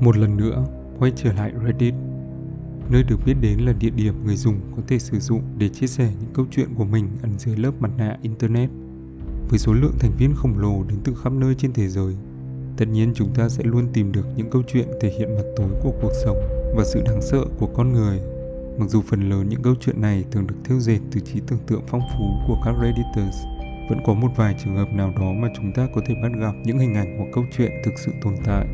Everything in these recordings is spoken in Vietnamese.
Một lần nữa, quay trở lại Reddit, nơi được biết đến là địa điểm người dùng có thể sử dụng để chia sẻ những câu chuyện của mình ẩn dưới lớp mặt nạ Internet. Với số lượng thành viên khổng lồ đến từ khắp nơi trên thế giới, tất nhiên chúng ta sẽ luôn tìm được những câu chuyện thể hiện mặt tối của cuộc sống và sự đáng sợ của con người. Mặc dù phần lớn những câu chuyện này thường được thêu dệt từ trí tưởng tượng phong phú của các Redditors, vẫn có một vài trường hợp nào đó mà chúng ta có thể bắt gặp những hình ảnh hoặc câu chuyện thực sự tồn tại.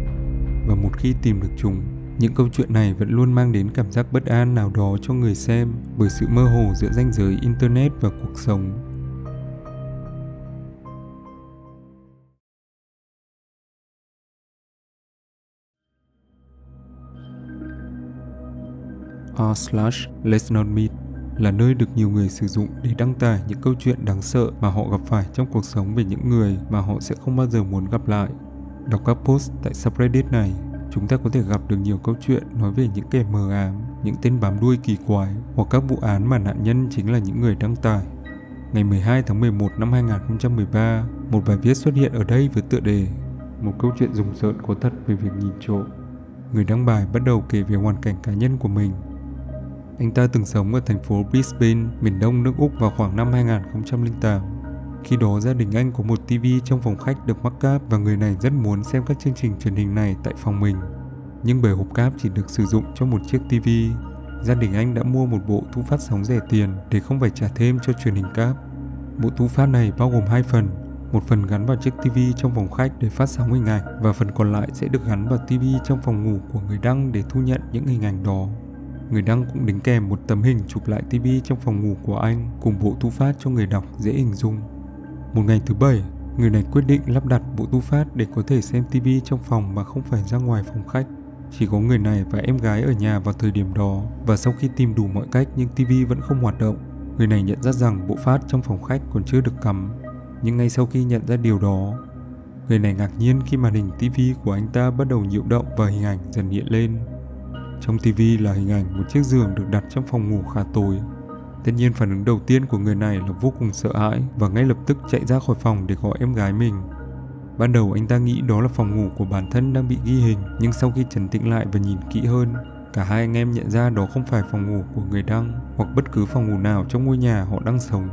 Và một khi tìm được chúng, những câu chuyện này vẫn luôn mang đến cảm giác bất an nào đó cho người xem bởi sự mơ hồ giữa ranh giới internet và cuộc sống. r slash let's not meet là nơi được nhiều người sử dụng để đăng tải những câu chuyện đáng sợ mà họ gặp phải trong cuộc sống về những người mà họ sẽ không bao giờ muốn gặp lại. Đọc các post tại subreddit này, chúng ta có thể gặp được nhiều câu chuyện nói về những kẻ mờ ám, những tên bám đuôi kỳ quái hoặc các vụ án mà nạn nhân chính là những người đăng tải. Ngày 12 tháng 11 năm 2013, một bài viết xuất hiện ở đây với tựa đề Một câu chuyện rùng rợn có thật về việc nhìn trộm. Người đăng bài bắt đầu kể về hoàn cảnh cá nhân của mình anh ta từng sống ở thành phố Brisbane, miền đông nước Úc vào khoảng năm 2008. Khi đó gia đình anh có một TV trong phòng khách được mắc cáp và người này rất muốn xem các chương trình truyền hình này tại phòng mình. Nhưng bởi hộp cáp chỉ được sử dụng cho một chiếc TV, gia đình anh đã mua một bộ thu phát sóng rẻ tiền để không phải trả thêm cho truyền hình cáp. Bộ thu phát này bao gồm hai phần, một phần gắn vào chiếc TV trong phòng khách để phát sóng hình ảnh và phần còn lại sẽ được gắn vào TV trong phòng ngủ của người đăng để thu nhận những hình ảnh đó. Người đăng cũng đính kèm một tấm hình chụp lại TV trong phòng ngủ của anh cùng bộ thu phát cho người đọc dễ hình dung. Một ngày thứ bảy, người này quyết định lắp đặt bộ tu phát để có thể xem TV trong phòng mà không phải ra ngoài phòng khách. Chỉ có người này và em gái ở nhà vào thời điểm đó và sau khi tìm đủ mọi cách nhưng TV vẫn không hoạt động. Người này nhận ra rằng bộ phát trong phòng khách còn chưa được cắm. Nhưng ngay sau khi nhận ra điều đó, người này ngạc nhiên khi màn hình TV của anh ta bắt đầu nhiễu động và hình ảnh dần hiện lên. Trong TV là hình ảnh một chiếc giường được đặt trong phòng ngủ khá tối. Tất nhiên phản ứng đầu tiên của người này là vô cùng sợ hãi và ngay lập tức chạy ra khỏi phòng để gọi em gái mình. Ban đầu anh ta nghĩ đó là phòng ngủ của bản thân đang bị ghi hình, nhưng sau khi trấn tĩnh lại và nhìn kỹ hơn, cả hai anh em nhận ra đó không phải phòng ngủ của người đăng hoặc bất cứ phòng ngủ nào trong ngôi nhà họ đang sống.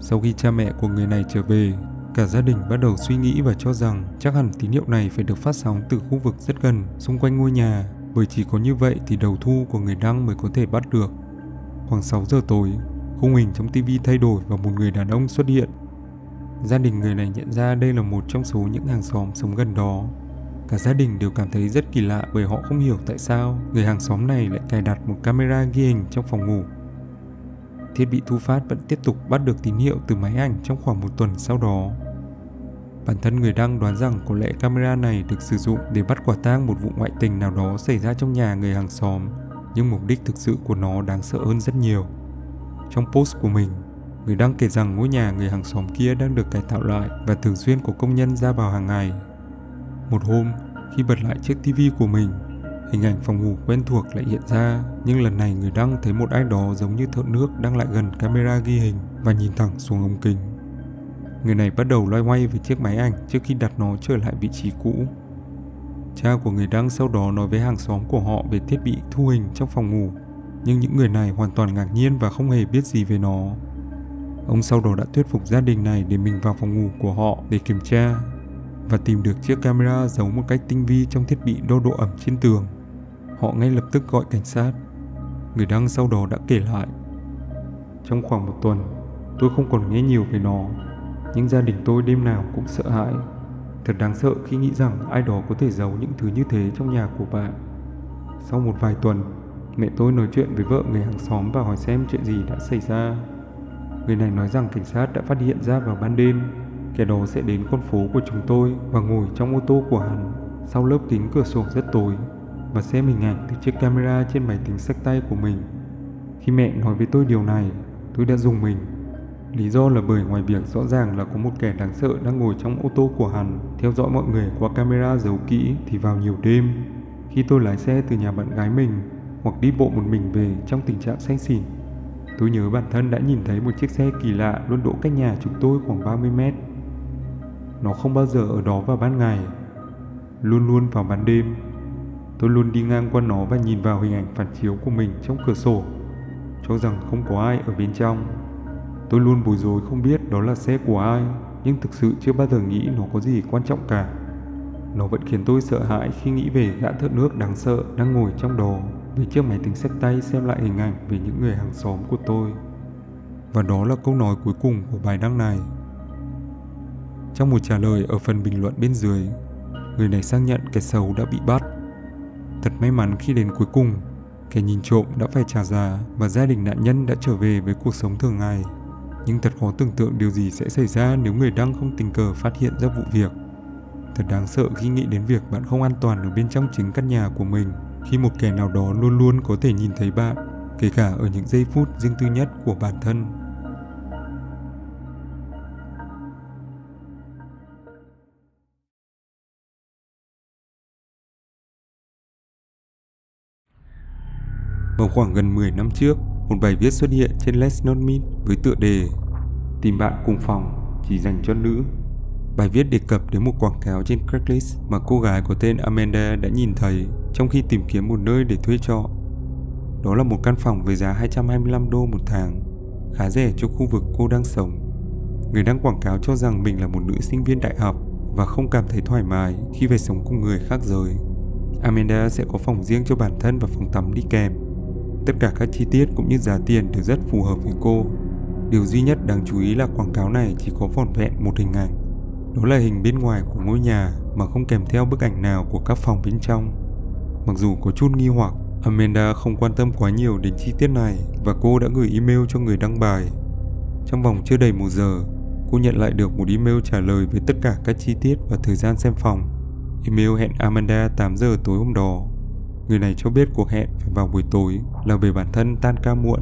Sau khi cha mẹ của người này trở về, cả gia đình bắt đầu suy nghĩ và cho rằng chắc hẳn tín hiệu này phải được phát sóng từ khu vực rất gần xung quanh ngôi nhà bởi chỉ có như vậy thì đầu thu của người đăng mới có thể bắt được. Khoảng 6 giờ tối, khung hình trong TV thay đổi và một người đàn ông xuất hiện. Gia đình người này nhận ra đây là một trong số những hàng xóm sống gần đó. Cả gia đình đều cảm thấy rất kỳ lạ bởi họ không hiểu tại sao người hàng xóm này lại cài đặt một camera ghi hình trong phòng ngủ. Thiết bị thu phát vẫn tiếp tục bắt được tín hiệu từ máy ảnh trong khoảng một tuần sau đó. Bản thân người đăng đoán rằng có lẽ camera này được sử dụng để bắt quả tang một vụ ngoại tình nào đó xảy ra trong nhà người hàng xóm, nhưng mục đích thực sự của nó đáng sợ hơn rất nhiều. Trong post của mình, người đăng kể rằng ngôi nhà người hàng xóm kia đang được cải tạo lại và thường xuyên có công nhân ra vào hàng ngày. Một hôm, khi bật lại chiếc TV của mình, hình ảnh phòng ngủ quen thuộc lại hiện ra, nhưng lần này người đăng thấy một ai đó giống như thợ nước đang lại gần camera ghi hình và nhìn thẳng xuống ống kính. Người này bắt đầu loay hoay với chiếc máy ảnh trước khi đặt nó trở lại vị trí cũ. Cha của người đăng sau đó nói với hàng xóm của họ về thiết bị thu hình trong phòng ngủ, nhưng những người này hoàn toàn ngạc nhiên và không hề biết gì về nó. Ông sau đó đã thuyết phục gia đình này để mình vào phòng ngủ của họ để kiểm tra và tìm được chiếc camera giấu một cách tinh vi trong thiết bị đo độ ẩm trên tường. Họ ngay lập tức gọi cảnh sát. Người đăng sau đó đã kể lại. Trong khoảng một tuần, tôi không còn nghe nhiều về nó nhưng gia đình tôi đêm nào cũng sợ hãi. Thật đáng sợ khi nghĩ rằng ai đó có thể giấu những thứ như thế trong nhà của bạn. Sau một vài tuần, mẹ tôi nói chuyện với vợ người hàng xóm và hỏi xem chuyện gì đã xảy ra. Người này nói rằng cảnh sát đã phát hiện ra vào ban đêm, kẻ đó sẽ đến con phố của chúng tôi và ngồi trong ô tô của hắn sau lớp kính cửa sổ rất tối và xem hình ảnh từ chiếc camera trên máy tính sách tay của mình. Khi mẹ nói với tôi điều này, tôi đã dùng mình Lý do là bởi ngoài việc rõ ràng là có một kẻ đáng sợ đang ngồi trong ô tô của hắn, theo dõi mọi người qua camera giấu kỹ thì vào nhiều đêm, khi tôi lái xe từ nhà bạn gái mình hoặc đi bộ một mình về trong tình trạng say xỉn. Tôi nhớ bản thân đã nhìn thấy một chiếc xe kỳ lạ luôn đỗ cách nhà chúng tôi khoảng 30 mét. Nó không bao giờ ở đó vào ban ngày, luôn luôn vào ban đêm. Tôi luôn đi ngang qua nó và nhìn vào hình ảnh phản chiếu của mình trong cửa sổ, cho rằng không có ai ở bên trong. Tôi luôn bối rối không biết đó là xe của ai, nhưng thực sự chưa bao giờ nghĩ nó có gì quan trọng cả. Nó vẫn khiến tôi sợ hãi khi nghĩ về gã thợ nước đáng sợ đang ngồi trong đó với chiếc máy tính sách tay xem lại hình ảnh về những người hàng xóm của tôi. Và đó là câu nói cuối cùng của bài đăng này. Trong một trả lời ở phần bình luận bên dưới, người này xác nhận kẻ xấu đã bị bắt. Thật may mắn khi đến cuối cùng, kẻ nhìn trộm đã phải trả giá và gia đình nạn nhân đã trở về với cuộc sống thường ngày. Nhưng thật khó tưởng tượng điều gì sẽ xảy ra nếu người đăng không tình cờ phát hiện ra vụ việc. Thật đáng sợ khi nghĩ đến việc bạn không an toàn ở bên trong chính căn nhà của mình khi một kẻ nào đó luôn luôn có thể nhìn thấy bạn, kể cả ở những giây phút riêng tư nhất của bản thân. Vào khoảng gần 10 năm trước, một bài viết xuất hiện trên Let's Not Meet với tựa đề Tìm bạn cùng phòng chỉ dành cho nữ. Bài viết đề cập đến một quảng cáo trên Craigslist mà cô gái có tên Amanda đã nhìn thấy trong khi tìm kiếm một nơi để thuê trọ. Đó là một căn phòng với giá 225 đô một tháng, khá rẻ cho khu vực cô đang sống. Người đăng quảng cáo cho rằng mình là một nữ sinh viên đại học và không cảm thấy thoải mái khi phải sống cùng người khác giới. Amanda sẽ có phòng riêng cho bản thân và phòng tắm đi kèm. Tất cả các chi tiết cũng như giá tiền đều rất phù hợp với cô. Điều duy nhất đáng chú ý là quảng cáo này chỉ có vỏn vẹn một hình ảnh. Đó là hình bên ngoài của ngôi nhà mà không kèm theo bức ảnh nào của các phòng bên trong. Mặc dù có chút nghi hoặc, Amanda không quan tâm quá nhiều đến chi tiết này và cô đã gửi email cho người đăng bài. Trong vòng chưa đầy một giờ, cô nhận lại được một email trả lời với tất cả các chi tiết và thời gian xem phòng. Email hẹn Amanda 8 giờ tối hôm đó Người này cho biết cuộc hẹn phải vào buổi tối là về bản thân tan ca muộn.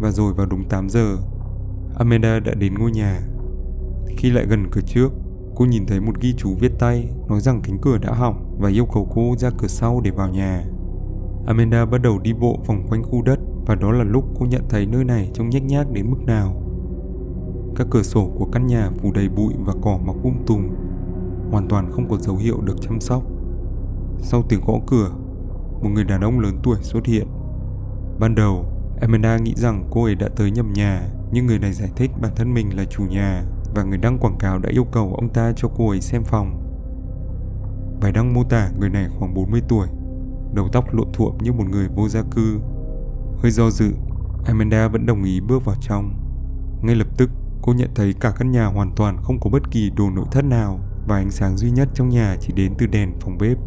Và rồi vào đúng 8 giờ, Amanda đã đến ngôi nhà. Khi lại gần cửa trước, cô nhìn thấy một ghi chú viết tay nói rằng cánh cửa đã hỏng và yêu cầu cô ra cửa sau để vào nhà. Amanda bắt đầu đi bộ vòng quanh khu đất và đó là lúc cô nhận thấy nơi này trông nhếch nhác đến mức nào. Các cửa sổ của căn nhà phủ đầy bụi và cỏ mọc um tùm, hoàn toàn không có dấu hiệu được chăm sóc. Sau tiếng gõ cửa, một người đàn ông lớn tuổi xuất hiện. Ban đầu, Amanda nghĩ rằng cô ấy đã tới nhầm nhà, nhưng người này giải thích bản thân mình là chủ nhà và người đăng quảng cáo đã yêu cầu ông ta cho cô ấy xem phòng. Bài đăng mô tả người này khoảng 40 tuổi, đầu tóc lộn thuộm như một người vô gia cư. Hơi do dự, Amanda vẫn đồng ý bước vào trong. Ngay lập tức, cô nhận thấy cả căn nhà hoàn toàn không có bất kỳ đồ nội thất nào và ánh sáng duy nhất trong nhà chỉ đến từ đèn phòng bếp.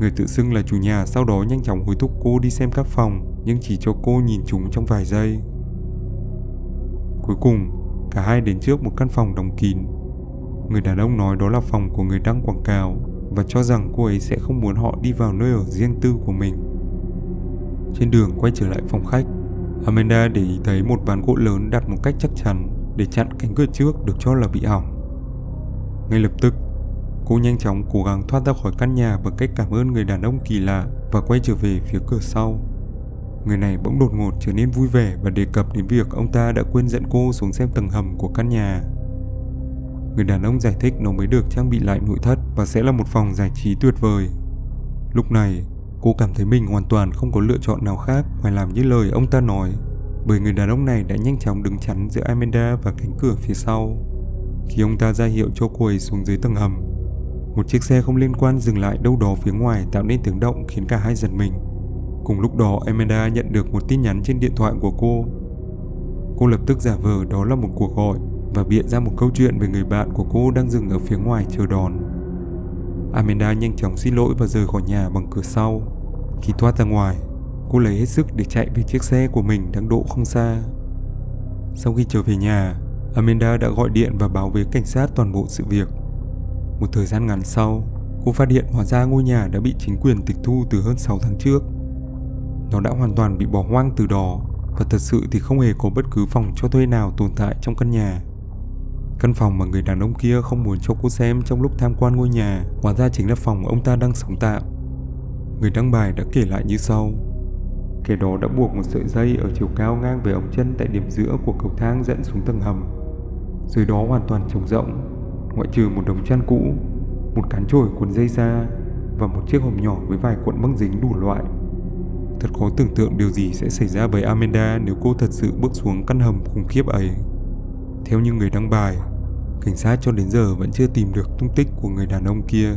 Người tự xưng là chủ nhà sau đó nhanh chóng hối thúc cô đi xem các phòng nhưng chỉ cho cô nhìn chúng trong vài giây. Cuối cùng, cả hai đến trước một căn phòng đóng kín. Người đàn ông nói đó là phòng của người đăng quảng cáo và cho rằng cô ấy sẽ không muốn họ đi vào nơi ở riêng tư của mình. Trên đường quay trở lại phòng khách, Amanda để ý thấy một ván gỗ lớn đặt một cách chắc chắn để chặn cánh cửa trước được cho là bị hỏng. Ngay lập tức, Cô nhanh chóng cố gắng thoát ra khỏi căn nhà bằng cách cảm ơn người đàn ông kỳ lạ và quay trở về phía cửa sau. Người này bỗng đột ngột trở nên vui vẻ và đề cập đến việc ông ta đã quên dẫn cô xuống xem tầng hầm của căn nhà. Người đàn ông giải thích nó mới được trang bị lại nội thất và sẽ là một phòng giải trí tuyệt vời. Lúc này, cô cảm thấy mình hoàn toàn không có lựa chọn nào khác ngoài làm như lời ông ta nói, bởi người đàn ông này đã nhanh chóng đứng chắn giữa Amanda và cánh cửa phía sau. Khi ông ta ra hiệu cho cô ấy xuống dưới tầng hầm, một chiếc xe không liên quan dừng lại đâu đó phía ngoài tạo nên tiếng động khiến cả hai giật mình. Cùng lúc đó, Amanda nhận được một tin nhắn trên điện thoại của cô. Cô lập tức giả vờ đó là một cuộc gọi và bịa ra một câu chuyện về người bạn của cô đang dừng ở phía ngoài chờ đón. Amanda nhanh chóng xin lỗi và rời khỏi nhà bằng cửa sau. Khi thoát ra ngoài, cô lấy hết sức để chạy về chiếc xe của mình đang đỗ không xa. Sau khi trở về nhà, Amanda đã gọi điện và báo với cảnh sát toàn bộ sự việc. Một thời gian ngắn sau, cô phát hiện hóa ra ngôi nhà đã bị chính quyền tịch thu từ hơn 6 tháng trước. Nó đã hoàn toàn bị bỏ hoang từ đó và thật sự thì không hề có bất cứ phòng cho thuê nào tồn tại trong căn nhà. Căn phòng mà người đàn ông kia không muốn cho cô xem trong lúc tham quan ngôi nhà hóa ra chính là phòng ông ta đang sống tạm. Người đăng bài đã kể lại như sau. Kẻ đó đã buộc một sợi dây ở chiều cao ngang về ống chân tại điểm giữa của cầu thang dẫn xuống tầng hầm. Dưới đó hoàn toàn trống rỗng ngoại trừ một đống chăn cũ, một cán chổi cuốn dây da và một chiếc hộp nhỏ với vài cuộn băng dính đủ loại. Thật khó tưởng tượng điều gì sẽ xảy ra với Amanda nếu cô thật sự bước xuống căn hầm khủng khiếp ấy. Theo như người đăng bài, cảnh sát cho đến giờ vẫn chưa tìm được tung tích của người đàn ông kia.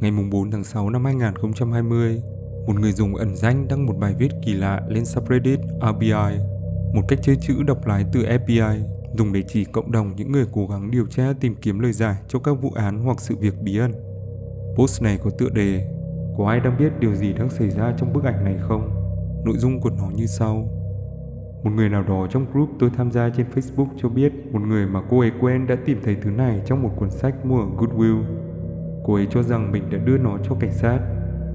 Ngày 4 tháng 6 năm 2020, một người dùng ẩn danh đăng một bài viết kỳ lạ lên subreddit RBI, một cách chơi chữ độc lái từ FBI, dùng để chỉ cộng đồng những người cố gắng điều tra tìm kiếm lời giải cho các vụ án hoặc sự việc bí ẩn. Post này có tựa đề Có ai đang biết điều gì đang xảy ra trong bức ảnh này không? Nội dung của nó như sau. Một người nào đó trong group tôi tham gia trên Facebook cho biết một người mà cô ấy quen đã tìm thấy thứ này trong một cuốn sách mua ở Goodwill Cô ấy cho rằng mình đã đưa nó cho cảnh sát.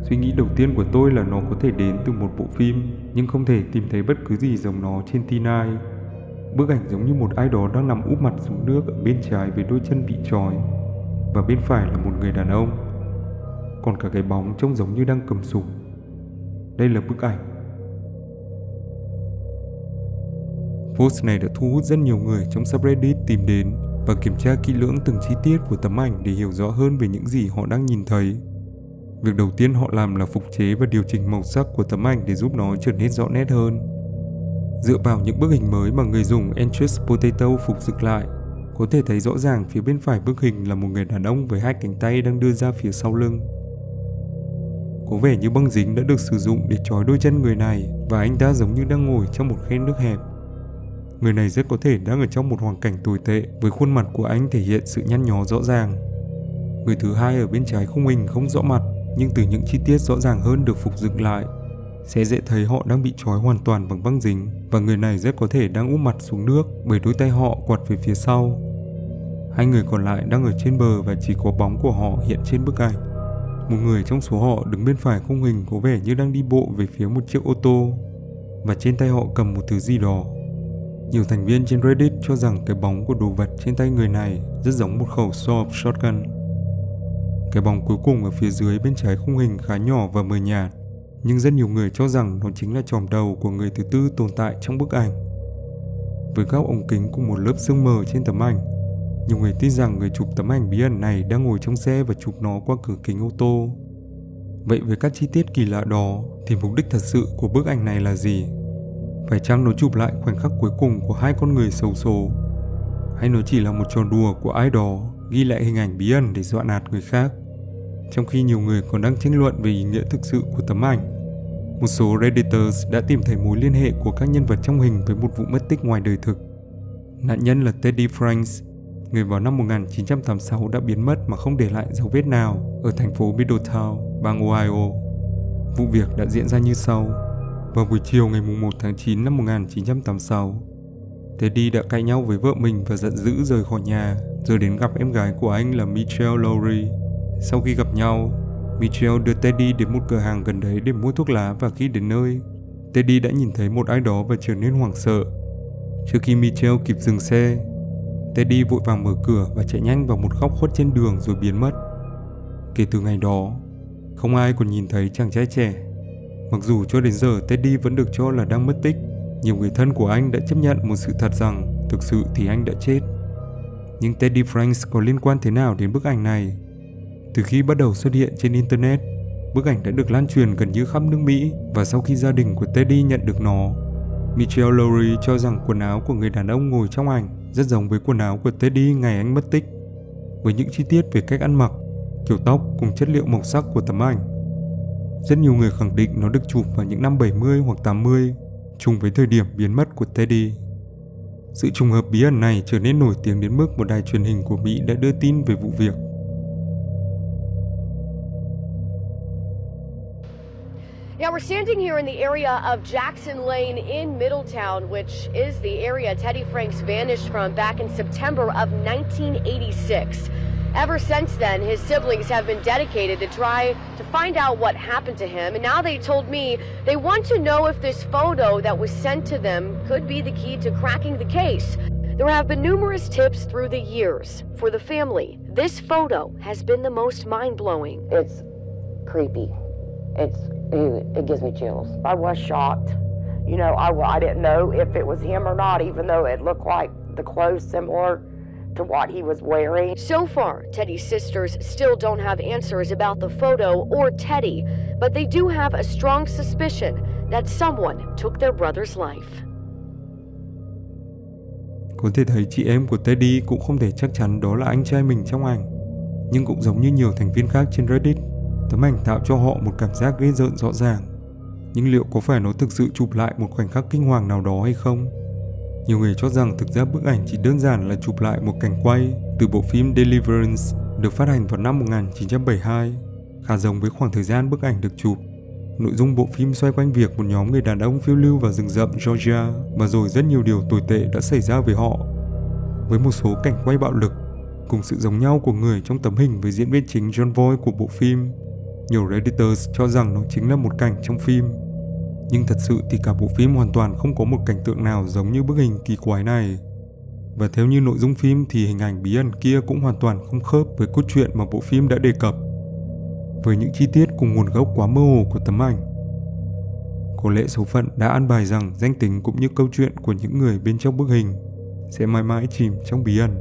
Suy nghĩ đầu tiên của tôi là nó có thể đến từ một bộ phim, nhưng không thể tìm thấy bất cứ gì giống nó trên tin ai. Bức ảnh giống như một ai đó đang nằm úp mặt xuống nước ở bên trái với đôi chân bị trói, và bên phải là một người đàn ông. Còn cả cái bóng trông giống như đang cầm súng. Đây là bức ảnh. Post này đã thu hút rất nhiều người trong subreddit tìm đến và kiểm tra kỹ lưỡng từng chi tiết của tấm ảnh để hiểu rõ hơn về những gì họ đang nhìn thấy. Việc đầu tiên họ làm là phục chế và điều chỉnh màu sắc của tấm ảnh để giúp nó trở nên rõ nét hơn. Dựa vào những bức hình mới mà người dùng Entrust Potato phục dựng lại, có thể thấy rõ ràng phía bên phải bức hình là một người đàn ông với hai cánh tay đang đưa ra phía sau lưng. Có vẻ như băng dính đã được sử dụng để trói đôi chân người này và anh ta giống như đang ngồi trong một khe nước hẹp. Người này rất có thể đang ở trong một hoàn cảnh tồi tệ với khuôn mặt của anh thể hiện sự nhăn nhó rõ ràng. Người thứ hai ở bên trái khung hình không rõ mặt, nhưng từ những chi tiết rõ ràng hơn được phục dựng lại, sẽ dễ thấy họ đang bị trói hoàn toàn bằng băng dính và người này rất có thể đang úp mặt xuống nước bởi đôi tay họ quạt về phía sau. Hai người còn lại đang ở trên bờ và chỉ có bóng của họ hiện trên bức ảnh. Một người trong số họ đứng bên phải khung hình có vẻ như đang đi bộ về phía một chiếc ô tô và trên tay họ cầm một thứ gì đó nhiều thành viên trên Reddit cho rằng cái bóng của đồ vật trên tay người này rất giống một khẩu Sawp shotgun. Cái bóng cuối cùng ở phía dưới bên trái khung hình khá nhỏ và mờ nhạt, nhưng rất nhiều người cho rằng nó chính là tròm đầu của người thứ tư tồn tại trong bức ảnh. Với các ống kính cùng một lớp sương mờ trên tấm ảnh, nhiều người tin rằng người chụp tấm ảnh bí ẩn này đang ngồi trong xe và chụp nó qua cửa kính ô tô. Vậy với các chi tiết kỳ lạ đó thì mục đích thật sự của bức ảnh này là gì? Phải chăng nó chụp lại khoảnh khắc cuối cùng của hai con người xấu số? Hay nó chỉ là một trò đùa của ai đó ghi lại hình ảnh bí ẩn để dọa nạt người khác? Trong khi nhiều người còn đang tranh luận về ý nghĩa thực sự của tấm ảnh, một số Redditors đã tìm thấy mối liên hệ của các nhân vật trong hình với một vụ mất tích ngoài đời thực. Nạn nhân là Teddy Franks, người vào năm 1986 đã biến mất mà không để lại dấu vết nào ở thành phố Middletown, bang Ohio. Vụ việc đã diễn ra như sau. Vào buổi chiều ngày 1 tháng 9 năm 1986, Teddy đã cãi nhau với vợ mình và giận dữ rời khỏi nhà, rồi đến gặp em gái của anh là Michelle Lowry. Sau khi gặp nhau, Michelle đưa Teddy đến một cửa hàng gần đấy để mua thuốc lá và khi đến nơi, Teddy đã nhìn thấy một ai đó và trở nên hoảng sợ. Trước khi Michelle kịp dừng xe, Teddy vội vàng mở cửa và chạy nhanh vào một góc khuất trên đường rồi biến mất. Kể từ ngày đó, không ai còn nhìn thấy chàng trai trẻ Mặc dù cho đến giờ Teddy vẫn được cho là đang mất tích, nhiều người thân của anh đã chấp nhận một sự thật rằng thực sự thì anh đã chết. Nhưng Teddy Franks có liên quan thế nào đến bức ảnh này? Từ khi bắt đầu xuất hiện trên Internet, bức ảnh đã được lan truyền gần như khắp nước Mỹ và sau khi gia đình của Teddy nhận được nó, Michelle Lowry cho rằng quần áo của người đàn ông ngồi trong ảnh rất giống với quần áo của Teddy ngày anh mất tích. Với những chi tiết về cách ăn mặc, kiểu tóc cùng chất liệu màu sắc của tấm ảnh, rất nhiều người khẳng định nó được chụp vào những năm 70 hoặc 80, trùng với thời điểm biến mất của Teddy. Sự trùng hợp bí ẩn này trở nên nổi tiếng đến mức một đài truyền hình của Mỹ đã đưa tin về vụ việc. Now we're standing here in the area of Jackson Lane in Middletown, which is the area Teddy Franks vanished from back in September of 1986. Ever since then, his siblings have been dedicated to try to find out what happened to him. And now they told me they want to know if this photo that was sent to them could be the key to cracking the case. There have been numerous tips through the years. For the family, this photo has been the most mind blowing. It's creepy. It's It, it gives me chills. I was shocked. You know, I, I didn't know if it was him or not, even though it looked like the clothes similar to what he was wearing. So far, Teddy's sisters still don't have answers about the photo or Teddy, but they do have a strong suspicion that someone took their brother's life. Có thể thấy chị em của Teddy cũng không thể chắc chắn đó là anh trai mình trong ảnh. Nhưng cũng giống như nhiều thành viên khác trên Reddit, tấm ảnh tạo cho họ một cảm giác ghê rợn rõ ràng. Nhưng liệu có phải nó thực sự chụp lại một khoảnh khắc kinh hoàng nào đó hay không? Nhiều người cho rằng thực ra bức ảnh chỉ đơn giản là chụp lại một cảnh quay từ bộ phim Deliverance được phát hành vào năm 1972, khá giống với khoảng thời gian bức ảnh được chụp. Nội dung bộ phim xoay quanh việc một nhóm người đàn ông phiêu lưu vào rừng rậm Georgia và rồi rất nhiều điều tồi tệ đã xảy ra với họ. Với một số cảnh quay bạo lực, cùng sự giống nhau của người trong tấm hình với diễn viên chính John Voight của bộ phim, nhiều Redditors cho rằng nó chính là một cảnh trong phim nhưng thật sự thì cả bộ phim hoàn toàn không có một cảnh tượng nào giống như bức hình kỳ quái này. Và theo như nội dung phim thì hình ảnh bí ẩn kia cũng hoàn toàn không khớp với cốt truyện mà bộ phim đã đề cập. Với những chi tiết cùng nguồn gốc quá mơ hồ của tấm ảnh. Có lẽ số phận đã an bài rằng danh tính cũng như câu chuyện của những người bên trong bức hình sẽ mãi mãi chìm trong bí ẩn.